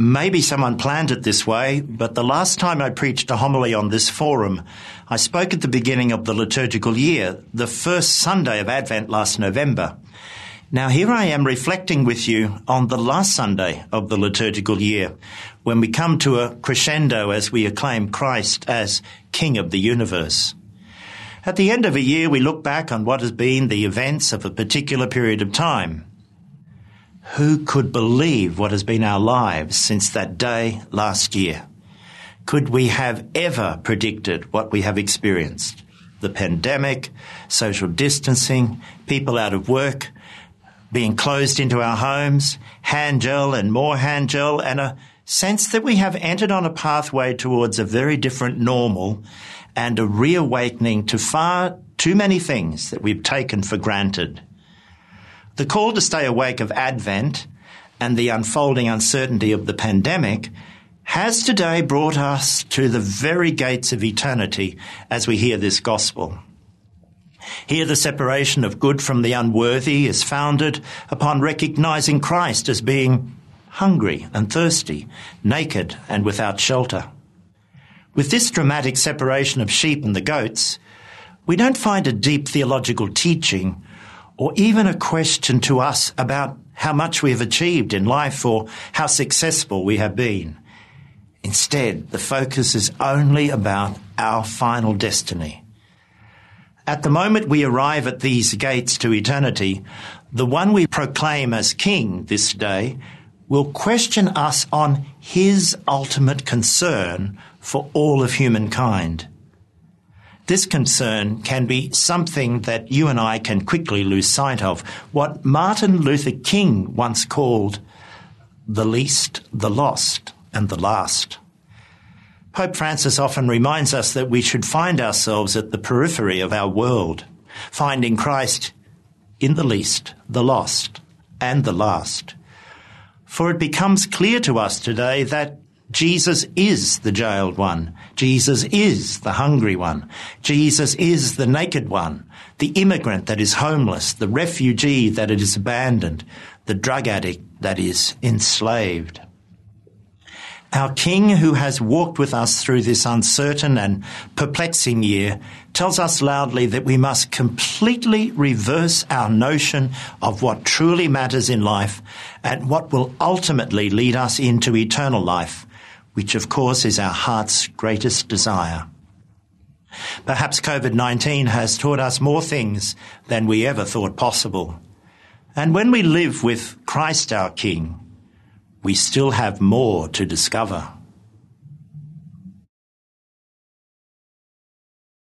Maybe someone planned it this way, but the last time I preached a homily on this forum, I spoke at the beginning of the liturgical year, the first Sunday of Advent last November. Now here I am reflecting with you on the last Sunday of the liturgical year, when we come to a crescendo as we acclaim Christ as King of the universe. At the end of a year, we look back on what has been the events of a particular period of time. Who could believe what has been our lives since that day last year? Could we have ever predicted what we have experienced? The pandemic, social distancing, people out of work, being closed into our homes, hand gel and more hand gel, and a sense that we have entered on a pathway towards a very different normal and a reawakening to far too many things that we've taken for granted. The call to stay awake of Advent and the unfolding uncertainty of the pandemic has today brought us to the very gates of eternity as we hear this gospel. Here the separation of good from the unworthy is founded upon recognizing Christ as being hungry and thirsty, naked and without shelter. With this dramatic separation of sheep and the goats, we don't find a deep theological teaching or even a question to us about how much we have achieved in life or how successful we have been. Instead, the focus is only about our final destiny. At the moment we arrive at these gates to eternity, the one we proclaim as King this day will question us on his ultimate concern for all of humankind. This concern can be something that you and I can quickly lose sight of. What Martin Luther King once called the least, the lost, and the last. Pope Francis often reminds us that we should find ourselves at the periphery of our world, finding Christ in the least, the lost, and the last. For it becomes clear to us today that Jesus is the jailed one. Jesus is the hungry one. Jesus is the naked one, the immigrant that is homeless, the refugee that is abandoned, the drug addict that is enslaved. Our King, who has walked with us through this uncertain and perplexing year, tells us loudly that we must completely reverse our notion of what truly matters in life and what will ultimately lead us into eternal life which of course is our heart's greatest desire. Perhaps COVID-19 has taught us more things than we ever thought possible. And when we live with Christ our King, we still have more to discover.